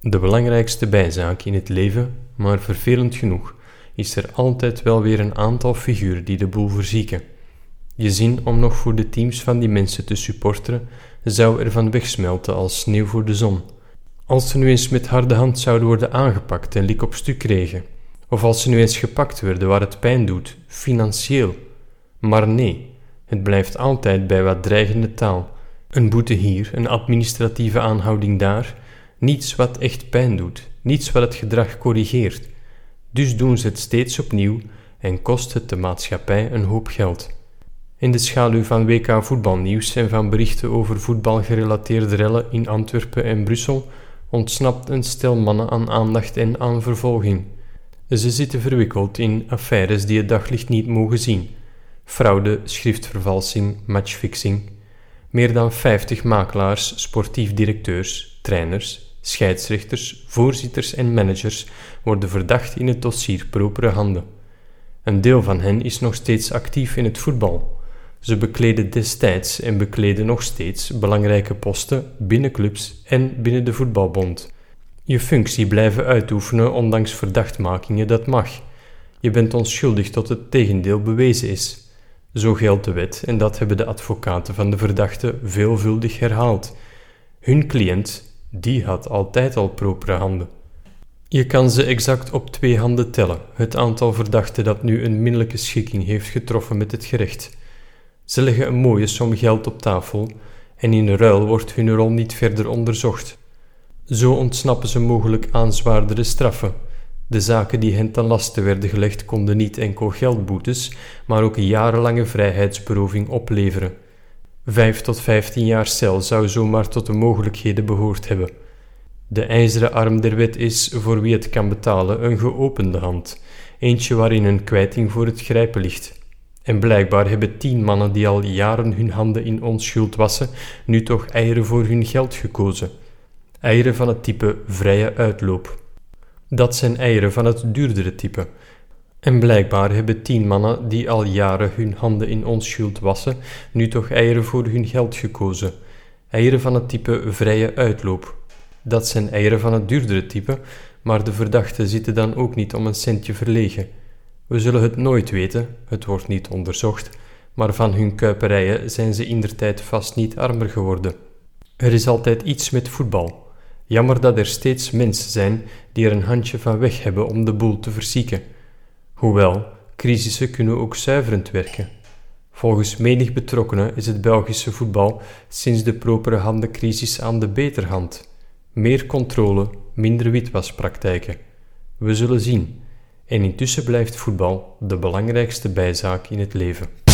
De belangrijkste bijzaak in het leven, maar vervelend genoeg, is er altijd wel weer een aantal figuren die de boel verzieken. Je zin om nog voor de teams van die mensen te supporteren zou er van wegsmelten als sneeuw voor de zon. Als ze nu eens met harde hand zouden worden aangepakt en lik op stuk kregen, of als ze nu eens gepakt werden waar het pijn doet, financieel. Maar nee, het blijft altijd bij wat dreigende taal. Een boete hier, een administratieve aanhouding daar, niets wat echt pijn doet, niets wat het gedrag corrigeert. Dus doen ze het steeds opnieuw en kost het de maatschappij een hoop geld. In de schaduw van WK voetbalnieuws en van berichten over voetbalgerelateerde rellen in Antwerpen en Brussel ontsnapt een stel mannen aan aandacht en aan vervolging. Ze zitten verwikkeld in affaires die het daglicht niet mogen zien: fraude, schriftvervalsing, matchfixing. Meer dan 50 makelaars, sportief directeurs, trainers, scheidsrechters, voorzitters en managers worden verdacht in het dossier propere handen. Een deel van hen is nog steeds actief in het voetbal. Ze bekleden destijds en bekleden nog steeds belangrijke posten binnen clubs en binnen de voetbalbond. Je functie blijven uitoefenen ondanks verdachtmakingen, dat mag. Je bent onschuldig tot het tegendeel bewezen is. Zo geldt de wet en dat hebben de advocaten van de verdachte veelvuldig herhaald. Hun cliënt, die had altijd al propere handen. Je kan ze exact op twee handen tellen, het aantal verdachten dat nu een minderlijke schikking heeft getroffen met het gerecht. Ze leggen een mooie som geld op tafel en in ruil wordt hun rol niet verder onderzocht. Zo ontsnappen ze mogelijk aan zwaardere straffen. De zaken die hen ten laste werden gelegd konden niet enkel geldboetes, maar ook jarenlange vrijheidsberoving opleveren. Vijf tot vijftien jaar cel zou zomaar tot de mogelijkheden behoord hebben. De ijzeren arm der wet is, voor wie het kan betalen, een geopende hand, eentje waarin een kwijting voor het grijpen ligt. En blijkbaar hebben tien mannen die al jaren hun handen in onschuld wassen, nu toch eieren voor hun geld gekozen. Eieren van het type vrije uitloop. Dat zijn eieren van het duurdere type. En blijkbaar hebben tien mannen die al jaren hun handen in onschuld wassen, nu toch eieren voor hun geld gekozen. Eieren van het type vrije uitloop. Dat zijn eieren van het duurdere type, maar de verdachten zitten dan ook niet om een centje verlegen. We zullen het nooit weten, het wordt niet onderzocht, maar van hun kuiperijen zijn ze indertijd vast niet armer geworden. Er is altijd iets met voetbal. Jammer dat er steeds mensen zijn die er een handje van weg hebben om de boel te verzieken. Hoewel, crisissen kunnen ook zuiverend werken. Volgens menig betrokkenen is het Belgische voetbal sinds de propere handencrisis aan de beterhand. Meer controle, minder witwaspraktijken. We zullen zien. En intussen blijft voetbal de belangrijkste bijzaak in het leven.